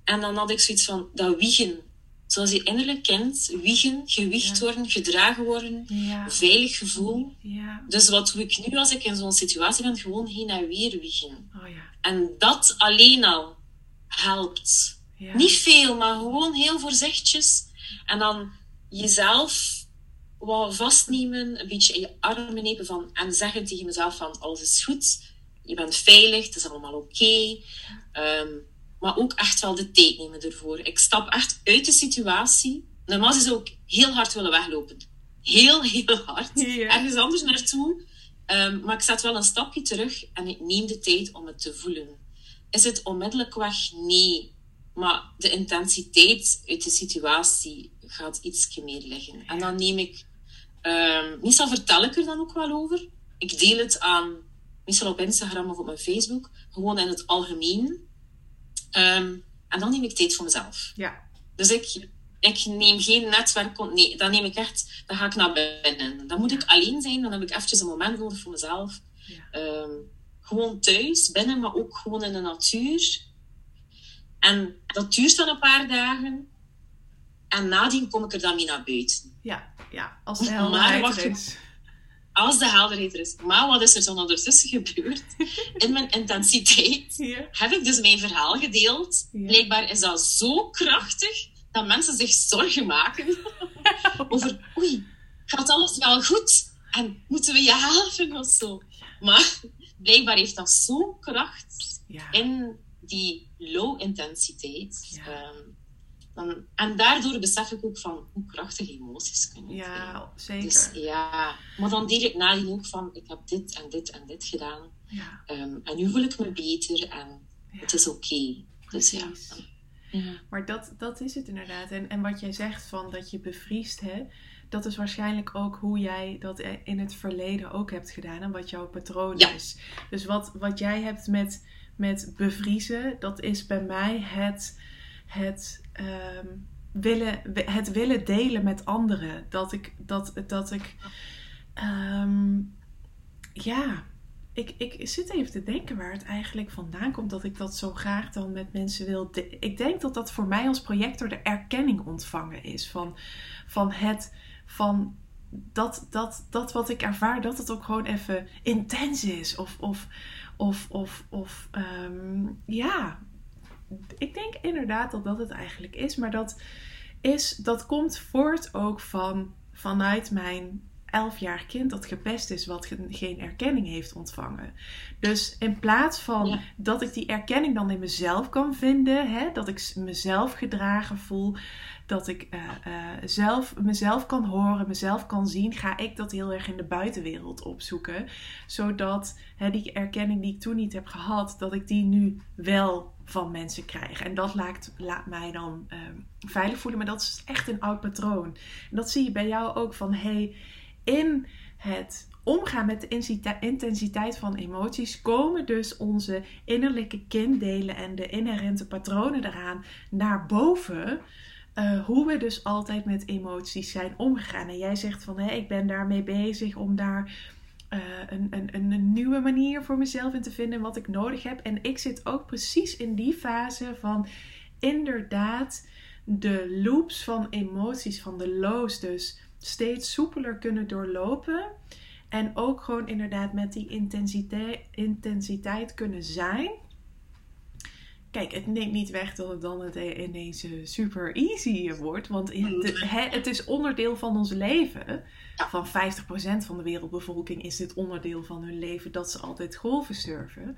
en dan had ik zoiets van, dat wiegen. Zoals je innerlijk kent, wiegen, gewicht worden, gedragen worden, veilig gevoel. Ja. Dus wat doe ik nu als ik in zo'n situatie ben? Gewoon heen en weer wiegen. Oh, ja. En dat alleen al helpt. Niet veel, maar gewoon heel voorzichtig. En dan jezelf wat vastnemen, een beetje in je armen nemen van, en zeggen tegen mezelf van alles is goed, je bent veilig, het is allemaal oké. Ehm, maar ook echt wel de tijd nemen ervoor. Ik stap echt uit de situatie. Normaal zou ik heel hard willen weglopen. Heel, heel hard. Ergens anders naartoe. Um, maar ik zet wel een stapje terug en ik neem de tijd om het te voelen. Is het onmiddellijk weg? Nee. Maar de intensiteit uit de situatie gaat iets meer liggen. En dan neem ik... Um, meestal vertel ik er dan ook wel over. Ik deel het aan, meestal op Instagram of op mijn Facebook, gewoon in het algemeen. Um, en dan neem ik tijd voor mezelf. Ja. Dus ik, ik neem geen netwerk... Nee, dan neem ik echt... Dan ga ik naar binnen. Dan moet ik alleen zijn. Dan heb ik eventjes een moment nodig voor mezelf. Ja. Um, gewoon thuis, binnen, maar ook gewoon in de natuur. En dat duurt dan een paar dagen. En nadien kom ik er dan mee naar buiten. Ja, ja als er is. Als de helderheid er is. Maar wat is er dan ondertussen gebeurd? In mijn intensiteit heb ik dus mijn verhaal gedeeld. Blijkbaar is dat zo krachtig dat mensen zich zorgen maken over oei, gaat alles wel goed? En moeten we je helpen of zo? Maar blijkbaar heeft dat zo'n kracht in die low intensiteit. Ehm, en daardoor besef ik ook van hoe krachtig emoties kunnen Ja, zeker. Dus, ja, maar dan deel ik nadien ook van, ik heb dit en dit en dit gedaan. Ja. Um, en nu voel ik me beter en het is oké. Dus ja. ja. Maar dat, dat is het inderdaad. En, en wat jij zegt van dat je bevriest, hè, dat is waarschijnlijk ook hoe jij dat in het verleden ook hebt gedaan en wat jouw patroon is. Dus wat, wat jij hebt met, met bevriezen, dat is bij mij het, het, ehm, willen, het willen delen met anderen. Dat ik, dat, dat ik, ehm, ja, ik, ik zit even te denken waar het eigenlijk vandaan komt dat ik dat zo graag dan met mensen wil. Ik denk dat dat voor mij als projector de erkenning ontvangen is van, van het van dat, dat, dat wat ik ervaar, dat het ook gewoon even intens is. Of, of, of, of, of ehm, ja, ik denk inderdaad dat dat het eigenlijk is. Maar dat, is, dat komt voort ook van, vanuit mijn elfjarig kind dat gepest is, wat geen erkenning heeft ontvangen. Dus in plaats van dat ik die erkenning dan in mezelf kan vinden, hè, dat ik mezelf gedragen voel, dat ik uh, uh, zelf, mezelf kan horen, mezelf kan zien, ga ik dat heel erg in de buitenwereld opzoeken. Zodat hè, die erkenning die ik toen niet heb gehad, dat ik die nu wel van mensen krijg. En dat laat, laat mij dan uh, veilig voelen. Maar dat is echt een oud patroon. En dat zie je bij jou ook van hey, in het omgaan met de intensiteit van emoties komen dus onze innerlijke kinddelen en de inherente patronen daaraan naar boven. Uh, hoe we dus altijd met emoties zijn omgegaan. En jij zegt van hé, ik ben daarmee bezig om daar uh, een, een, een nieuwe manier voor mezelf in te vinden wat ik nodig heb. En ik zit ook precies in die fase van inderdaad de loops van emoties, van de lows dus steeds soepeler kunnen doorlopen. En ook gewoon inderdaad met die intensiteit, intensiteit kunnen zijn. Kijk, het neemt niet weg dat het dan het ineens eh, super easy wordt. Want het, het is onderdeel van ons leven. Van 50% van de wereldbevolking is dit onderdeel van hun leven dat ze altijd golven surfen.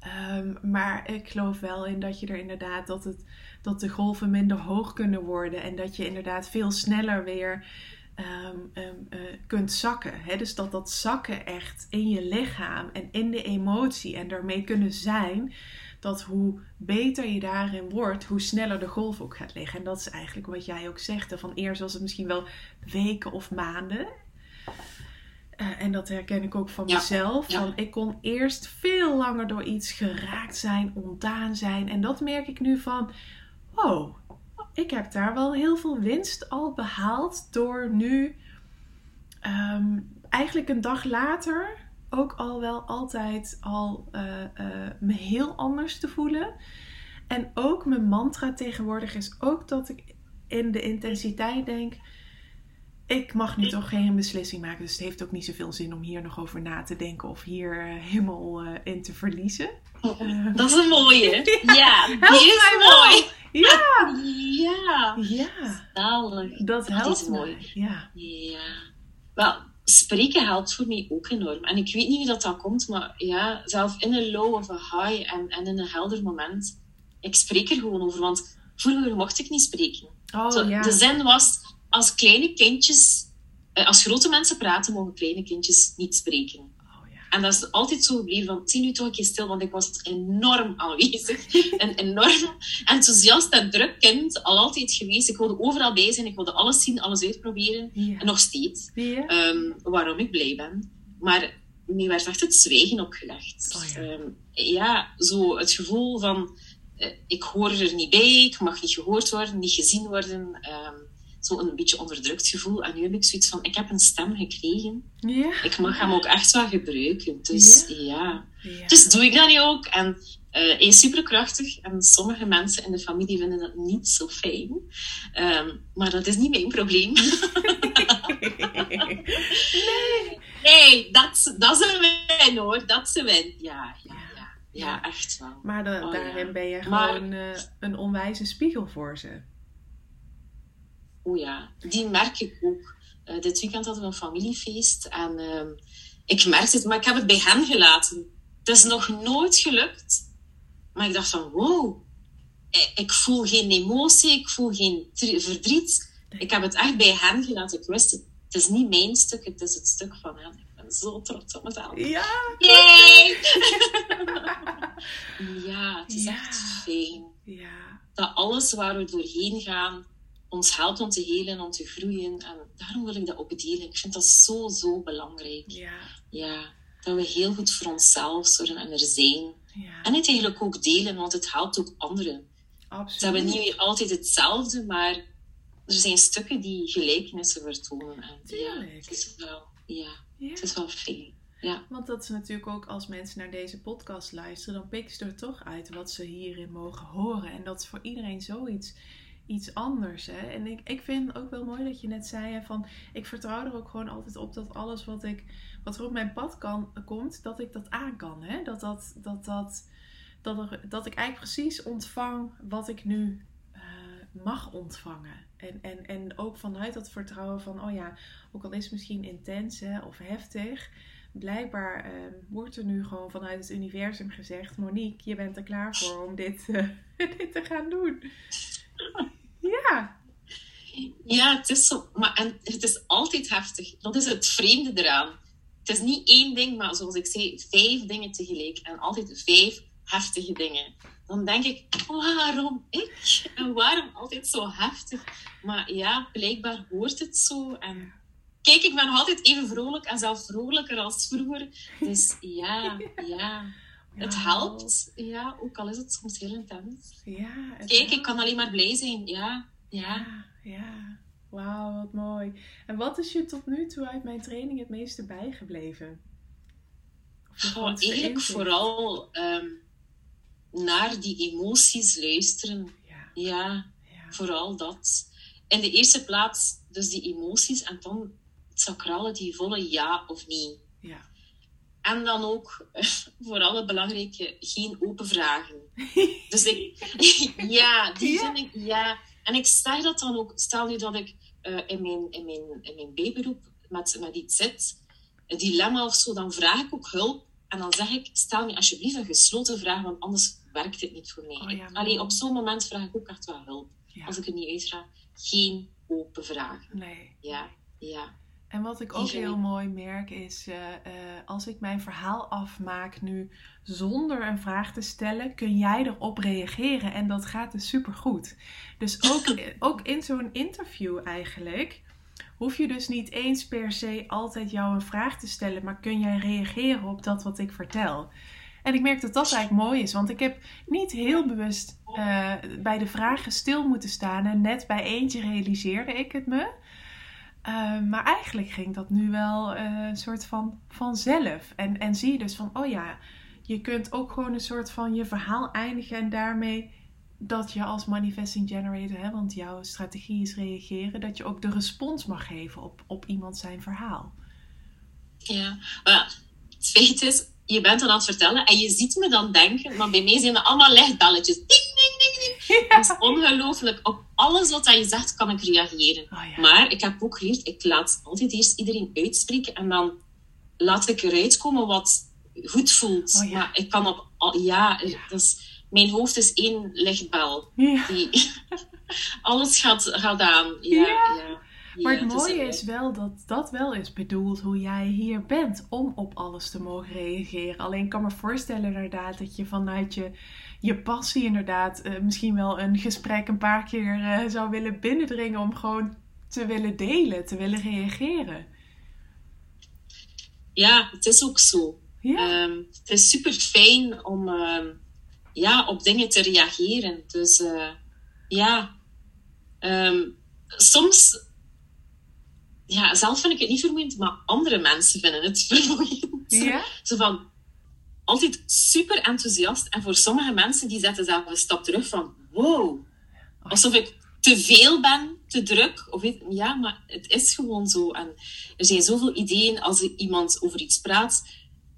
Ehm, maar ik geloof wel in dat je er inderdaad dat, het, dat de golven minder hoog kunnen worden. En dat je inderdaad veel sneller weer um, kunt zakken. Hè? Dus dat dat zakken echt in je lichaam en in de emotie en daarmee kunnen zijn dat hoe beter je daarin wordt, hoe sneller de golf ook gaat liggen. En dat is eigenlijk wat jij ook zegt. Van eerst was het misschien wel weken of maanden. Uh, en dat herken ik ook van mezelf. Van, ik kon eerst veel langer door iets geraakt zijn, ontdaan zijn. En dat merk ik nu van, wow, ik heb daar wel heel veel winst al behaald door nu um, eigenlijk een dag later ook al wel altijd al uh, uh, me heel anders te voelen. En ook mijn mantra tegenwoordig is ook dat ik in de intensiteit denk. Ik mag nu toch geen beslissing maken. Dus het heeft ook niet zoveel zin om hier nog over na te denken of hier uh, helemaal in te verliezen. Oh, dat is een mooie. ja, die is mooi. Ja. ja. Ja. Zalig. Dat helpt is mooi. Ja. Ja. Wel, spreken helpt voor mij ook enorm. En ik weet niet hoe dat, dat komt, maar ja, zelf in een low of een high en, en in een helder moment, ik spreek er gewoon over. Want vroeger mocht ik niet spreken. Oh, Zo, ja. De zin was, als kleine kindjes, eh, als grote mensen praten, mogen kleine kindjes niet spreken. En dat is altijd zo gebleven van, zie nu toch een keer stil, want ik was enorm aanwezig. Een enorm enthousiast en druk kind, al altijd geweest. Ik wilde overal bij zijn, ik wilde alles zien, alles uitproberen. Ja. En nog steeds. Ja. Ehm, waarom ik blij ben. Maar nu werd echt het zwijgen opgelegd. Oh ja. Ehm, ja, zo het gevoel van, eh, ik hoor er niet bij, ik mag niet gehoord worden, niet gezien worden. Ehm, zo een beetje onderdrukt gevoel. En nu heb ik zoiets van, ik heb een stem gekregen. Ja. Ik mag hem ook echt wel gebruiken. Dus ja. Ja. Dus doe ik dat nu ook. En hij is superkrachtig. En sommige mensen in de familie vinden dat niet zo fijn. Ehm, maar dat is niet mijn probleem. nee. nee, dat, dat is een win hoor. Dat is een win. Ja, ja, ja. Echt wel. Maar Oh, daarin ja. ben je Maar- gewoon eh, een onwijze spiegel voor ze. Oh ja, die merk ik ook. Eh, dit weekend hadden we een familiefeest en ehm, ik merkte het, maar ik heb het bij hen gelaten. Het is nog nooit gelukt. Maar ik dacht van, wow, eh, ik voel geen emotie, ik voel geen verdriet. Ik heb het echt bij hen gelaten. Ik wist het. Het is niet mijn stuk, het is het stuk van hen. Ik ben zo trots op mezelf. Ja. Yay! ja, het is Ja. echt fijn Ja. dat alles waar we doorheen gaan ons helpt om te helen, om te groeien. En daarom wil ik dat ook delen. Ik vind dat zo, zo belangrijk. Ja. Ja, dat we heel goed voor onszelf zorgen en er zijn. Ja. En het eigenlijk ook delen, want het helpt ook anderen. Absoluut. Ze hebben niet meer altijd hetzelfde, maar er zijn stukken die gelijkenissen vertonen. En ja, het is wel, ja, Ja. het is wel fijn. Ja. Want dat is natuurlijk ook als mensen naar deze podcast luisteren, dan pikken ze er toch uit wat ze hierin mogen horen. En dat is voor iedereen zoiets iets anders. Hè? En ik, ik vind ook wel mooi dat je net zei van ik vertrouw er ook gewoon altijd op dat alles wat, ik, wat er op mijn pad kan, komt, dat ik dat aan kan. Hè? Dat, dat, dat, dat, dat, dat ik eigenlijk precies ontvang wat ik nu eh, mag ontvangen. En, en, en ook vanuit dat vertrouwen van, oh ja, ook al is het misschien intens hè, of heftig, blijkbaar eh, wordt er nu gewoon vanuit het universum gezegd: Monique, je bent er klaar voor om dit, eh, dit te gaan doen. Ja, Ja, het is zo. Maar en het is altijd heftig. Dat is het vreemde eraan. Het is niet één ding, maar zoals ik zei, vijf dingen tegelijk. En altijd vijf heftige dingen. Dan denk ik, waarom ik? En waarom altijd zo heftig? Maar ja, blijkbaar hoort het zo. En kijk, ik ben altijd even vrolijk en zelfs vrolijker als vroeger. Dus ja, ja. Het helpt. Ja, ook al is het soms heel intens. Ja, Kijk, ik kan alleen maar blij zijn. Ja, ja. Ja, ja. Wauw, wat mooi. En wat is je tot nu toe uit mijn training het meeste bijgebleven? Goh, eigenlijk inzicht? vooral ehm, naar die emoties luisteren. Ja, Ja, ja. vooral dat. In de eerste plaats dus die emoties en dan het sacrale, die volle ja of nee. ja. En dan ook, vooral het belangrijke, geen open vragen. Dus ik, ja, die Ja. vind ik, ja. En ik zeg dat dan ook, stel nu dat ik eh, in, mijn, in, mijn, in mijn bijberoep met, met iets zit, een dilemma of zo, dan vraag ik ook hulp. En dan zeg ik, stel me alsjeblieft een gesloten vraag, want anders werkt het niet voor mij. Oh ja, Allee, maar- op zo'n moment vraag ik ook echt wel hulp. Ja. Als ik er niet uit ga, geen open vragen. Nee. Ja, ja. En wat ik ook heel mooi merk is, eh, eh, als ik mijn verhaal afmaak nu zonder een vraag te stellen, kun jij erop reageren en dat gaat dus supergoed. Dus ook, ook in zo'n interview eigenlijk, hoef je dus niet eens per se altijd jou een vraag te stellen, maar kun jij reageren op dat wat ik vertel. En ik merk dat dat eigenlijk mooi is, want ik heb niet heel bewust uh, bij de vragen stil moeten staan. En net bij eentje realiseerde ik het me. Uh, maar eigenlijk ging dat nu wel uh, een soort van vanzelf. En, en zie je dus van, oh ja, je kunt ook gewoon een soort van je verhaal eindigen en daarmee dat je als manifesting generator, hè, want jouw strategie is reageren, dat je ook de respons mag geven op, op iemand zijn verhaal. Ja, maar het feit is, je bent dan aan het vertellen en je ziet me dan denken, maar bij mij zijn er allemaal lichtbelletjes. Ding, is ongelooflijk. Op alles wat je zegt kan ik reageren. Oh, ja. Maar ik heb ook geleerd, ik laat altijd eerst iedereen uitspreken en dan laat ik eruit komen wat goed voelt. Oh, ja. Maar ik kan op... Ja, ja. Mijn hoofd is één lichtbel. Die, alles gaat, gaat aan. Ja, ja. Maar het mooie is wel dat dat wel is bedoeld hoe jij hier bent om op alles te mogen reageren. Alleen ik kan me voorstellen inderdaad dat je vanuit je, je passie inderdaad uh, misschien wel een gesprek een paar keer uh, zou willen binnendringen om gewoon te willen delen, te willen reageren. Ja, het is ook zo. Ja. Um, het is super fijn om uh, ja, op dingen te reageren. Dus uh, ja, um, soms, ja, zelf vind ik het niet vermoeiend, maar andere mensen vinden het vermoeiend. Ja? Zo van, altijd super enthousiast. En voor sommige mensen, die zetten zelf een stap terug van, wow, alsof ik te veel ben, te druk. Of weet, ja, maar het is gewoon zo. En er zijn zoveel ideeën als iemand over iets praat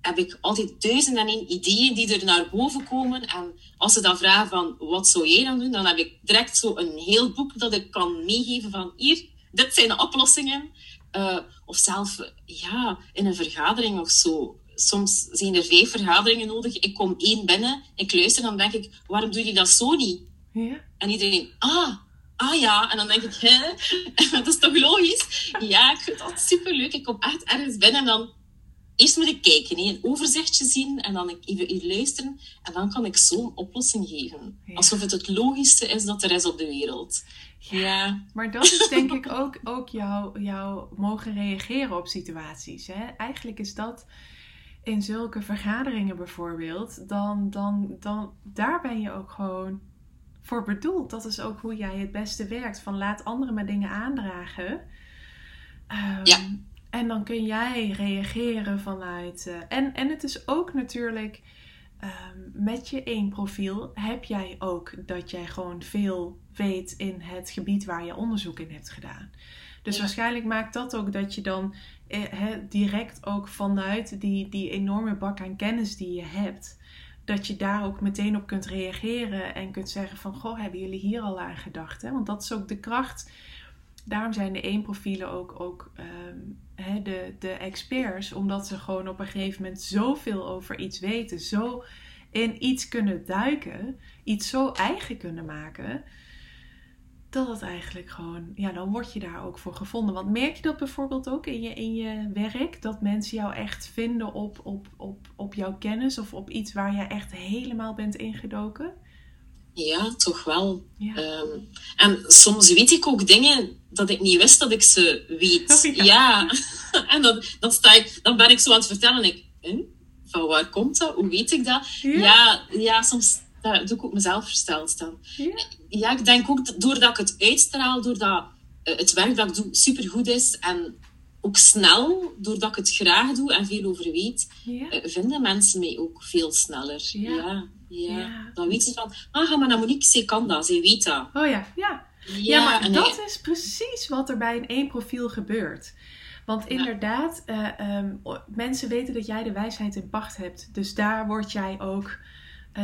heb ik altijd duizend en één ideeën die er naar boven komen. En als ze dan vragen van, wat zou jij dan doen? Dan heb ik direct zo een heel boek dat ik kan meegeven van, hier, dit zijn de oplossingen. Uh, of zelf, ja, in een vergadering of zo. Soms zijn er vijf vergaderingen nodig. Ik kom één binnen, ik luister, dan denk ik, waarom doe je dat zo niet? Ja. En iedereen, ah, ah ja. En dan denk ik, hè? dat is toch logisch? Ja, ik vind dat superleuk. Ik kom echt ergens binnen en dan eerst moet ik kijken, een overzichtje zien en dan even, luisteren. En dan kan ik zo een oplossing geven. Alsof het het logischste is dat er is op de wereld. Ja. Maar dat is denk ik ook, ook jouw jou mogen reageren op situaties. Hè? Eigenlijk is dat in zulke vergaderingen bijvoorbeeld, dan, dan, dan daar ben je ook gewoon voor bedoeld. Dat is ook hoe jij het beste werkt. Van laat anderen maar dingen aandragen. Um, ja. En dan kun jij reageren vanuit. Uh, en, en het is ook natuurlijk. Um, met je één profiel heb jij ook dat jij gewoon veel weet in het gebied waar je onderzoek in hebt gedaan. Dus waarschijnlijk maakt dat ook dat je dan eh, direct ook vanuit die, die enorme bak aan kennis die je hebt, dat je daar ook meteen op kunt reageren en kunt zeggen van, goh, hebben jullie hier al aan gedacht? Hè? Want dat is ook de kracht. Daarom zijn de één profielen ook, ook um, de, de experts, omdat ze gewoon op een gegeven moment zoveel over iets weten, zo in iets kunnen duiken, iets zo eigen kunnen maken, dat het eigenlijk gewoon, ja, dan word je daar ook voor gevonden. Want merk je dat bijvoorbeeld ook in je, in je werk, dat mensen jou echt vinden op, op, op, op jouw kennis of op iets waar je echt helemaal bent ingedoken? Ja, toch wel. Ehm, en soms weet ik ook dingen dat ik niet wist dat ik ze weet. Oh, ja. en dan, dan, sta ik, dan ben ik zo aan het vertellen. En ik, hm? van waar komt dat? Hoe weet ik dat? Ja, ja, soms dat doe ik ook mezelf versteld staan. Ja. ik denk ook doordat ik het uitstraal, doordat uh, het werk dat ik doe supergoed is en ook snel, doordat ik het graag doe en veel over weet, uh, vinden mensen mij ook veel sneller. Ja. Ja. Dan weten ze van, ah, maar naar Monique, zij kan dat, weet dat. Oh ja, ja. Ja, maar dat is precies wat er bij een één profiel gebeurt. Want inderdaad, uh, mensen weten dat jij de wijsheid in pacht hebt. Dus daar word jij ook,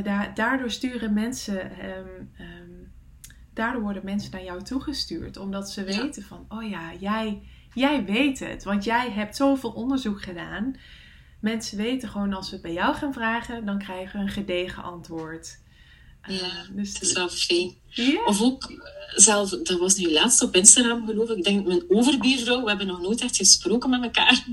uh, daardoor sturen mensen, um, um, daardoor worden mensen naar jou toegestuurd. Omdat ze weten van, oh ja, jij, jij weet het. Want jij hebt zoveel onderzoek gedaan. Mensen weten gewoon als we het bij jou gaan vragen, dan krijgen we een gedegen antwoord. Ja, dus dat is wel fijn. Of ook eh, zelf, dat was nu laatst op Instagram geloof ik, ik denk mijn overbuurvrouw, we hebben nog nooit echt gesproken met elkaar,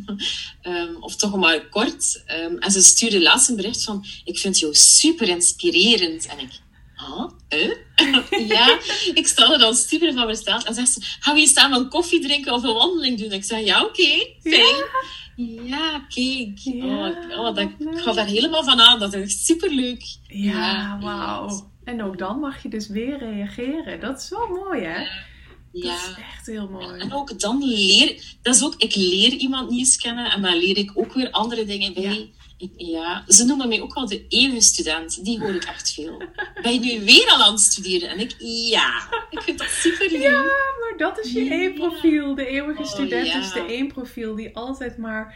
um, of toch maar kort. Um, en ze stuurde laatst een bericht van, ik vind jou super inspirerend. En ik, ah, eh? ja, ik stelde dan super van besteld. En zegt ze, gaan we hier staan van koffie drinken of een wandeling doen? Ik zei, ja, oké, fijn. Ja, kijk. Ja, oh, oh, dat, ik ga daar helemaal van aan. Dat is echt superleuk. Ja, ja wauw. En ook dan mag je dus weer reageren. Dat is wel mooi, hè? Ja. Dat is echt heel mooi. En ook dan leer... Dat is ook... Ik leer iemand nieuws kennen en dan leer ik ook weer andere dingen bij. Ja. ze noemen mij ook wel de eeuwige student. Die hoor ik echt veel. Ben je nu weer al aan het studeren? En ik, ja. Ik vind dat super lief. Ja, maar dat is je één profiel. De eeuwige oh, student is de één profiel die altijd maar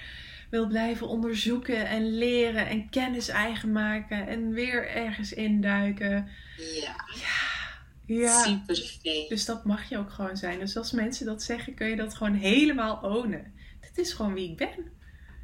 wil blijven onderzoeken en leren en kennis eigen maken en weer ergens induiken. Ja. Ja. Ja. Super fijn. Dus dat mag je ook gewoon zijn. Dus als mensen dat zeggen, kun je dat gewoon helemaal ownen. Dit is gewoon wie ik ben.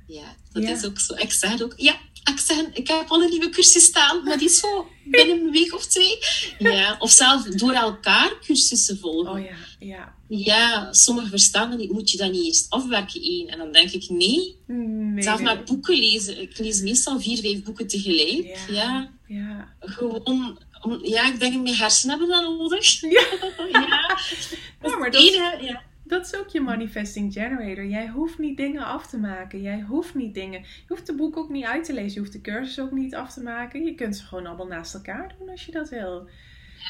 Ja, dat is ook zo. Ik zeg ook, ja, ik, zeg, ik heb al een nieuwe cursus staan, maar die is zo binnen een week of twee. Ja, of zelf door elkaar cursussen volgen. Oh ja, ja. Ja, sommige verstaan niet, moet je dat niet eerst afwerken één. En dan denk ik, nee. nee zelf maar boeken lezen. Ik lees meestal vier, vijf boeken tegelijk. Ja, ja. ja. Gewoon ja, ik denk, mijn hersenen hebben dat nodig. Ja, ja. ja maar dat, ja. Dat is ook je manifesting generator. Jij hoeft niet dingen af te maken. Jij hoeft niet dingen. Je hoeft de boek ook niet uit te lezen. Je hoeft de cursus ook niet af te maken. Je kunt ze gewoon allemaal naast elkaar doen als je dat wil.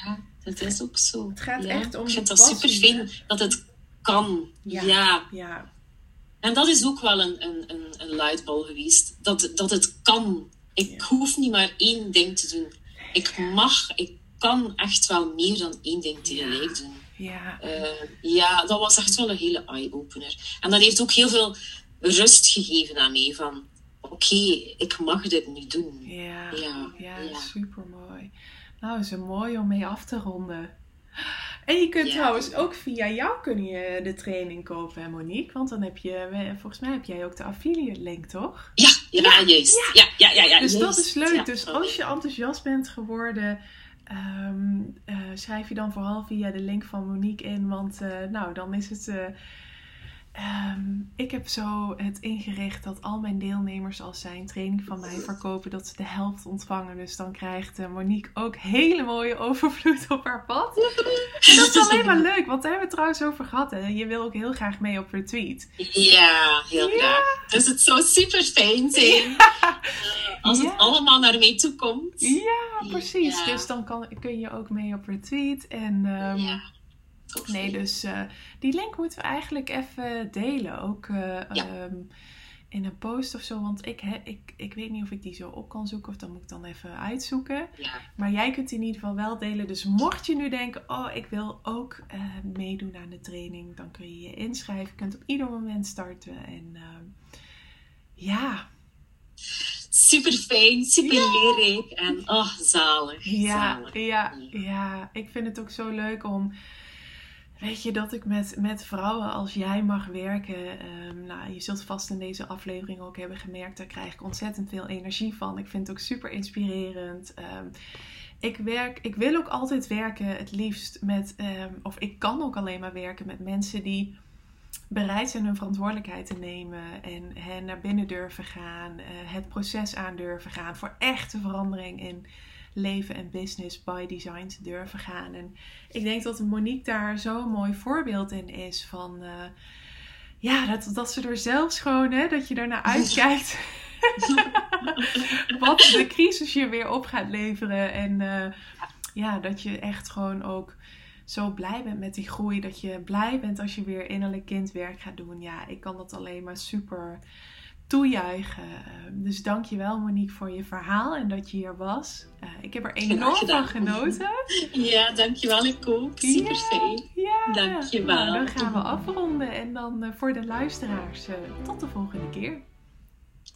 Ja, dat is ook zo. Het gaat echt om. Ik vind dat super fijn dat het kan. Ja. ja. En dat is ook wel een, een, een, een luidbal geweest. Dat, dat het kan. Ik hoef niet maar één ding te doen ik mag, ik kan echt wel meer dan één ding tegelijk doen. Ja. Uh, ja, dat was echt wel een hele eye-opener. En dat heeft ook heel veel rust gegeven aan mij. Van, oké, ik mag dit nu doen. Ja, ja, ja, ja. super mooi. Nou, is het mooi om mee af te ronden. En je kunt trouwens ook via jou kun je de training kopen, hè Monique? Want dan heb je, volgens mij heb jij ook de affiliate link, toch? Ja, ja, ja juist. Ja. Ja, ja, ja, dus dat is leuk. Dus als je enthousiast bent geworden, ehm, eh, schrijf je dan vooral via de link van Monique in. Want uh, nou, dan is het... Ehm, ik heb zo het ingericht dat al mijn deelnemers als zij training van mij verkopen, dat ze de helft ontvangen. Dus dan krijgt uh, Monique ook hele mooie overvloed op haar pad. dat is alleen maar leuk, want daar hebben we het trouwens over gehad. Hè? Je wil ook heel graag mee op retweet. Ja, heel ja. graag. Dus het zo super fijn zijn. Als het allemaal naar mij toe komt. Ja, precies. Dus dan kan, kun je ook mee op retweet. En um, Nee, dus uh, die link moeten we eigenlijk even delen. Ook uh, um, in een post of zo. Want ik, he, ik, ik weet niet of ik die zo op kan zoeken. Of dan moet ik dan even uitzoeken. Ja. Maar jij kunt die in ieder geval wel delen. Dus mocht je nu denken, oh ik wil ook uh, meedoen aan de training. Dan kun je je inschrijven. Je kunt op ieder moment starten. En ja... Super fijn, super ja. leerrijk en oh, zalig. Ja, zalig. Ja, ja, ik vind het ook zo leuk om Weet je dat ik met, met vrouwen als jij mag werken? Um, nou, je zult vast in deze aflevering ook hebben gemerkt, daar krijg ik ontzettend veel energie van. Ik vind het ook super inspirerend. Um, ik, werk, ik wil ook altijd werken, het liefst met, um, of ik kan ook alleen maar werken met mensen die bereid zijn hun verantwoordelijkheid te nemen en hen naar binnen durven gaan, uh, het proces aan durven gaan voor echte verandering in leven en business by design te durven gaan. En ik denk dat Monique daar zo'n mooi voorbeeld in is van. Uh, ja, dat, dat ze er zelfs gewoon, hè, dat je ernaar uitkijkt. wat de crisis je weer op gaat leveren. En uh, ja, dat je echt gewoon ook zo blij bent met die groei. Dat je blij bent als je weer innerlijk kindwerk gaat doen. Ja, ik kan dat alleen maar super toejuichen. Ehm, dus dank je wel Monique voor je verhaal en dat je hier was. Uh, ik heb er enorm van genoten. Ja, dankjewel. Ik ook. Super fijn. Ja, dankjewel. Nou, dan gaan we afronden en dan uh, voor de luisteraars uh, tot de volgende keer.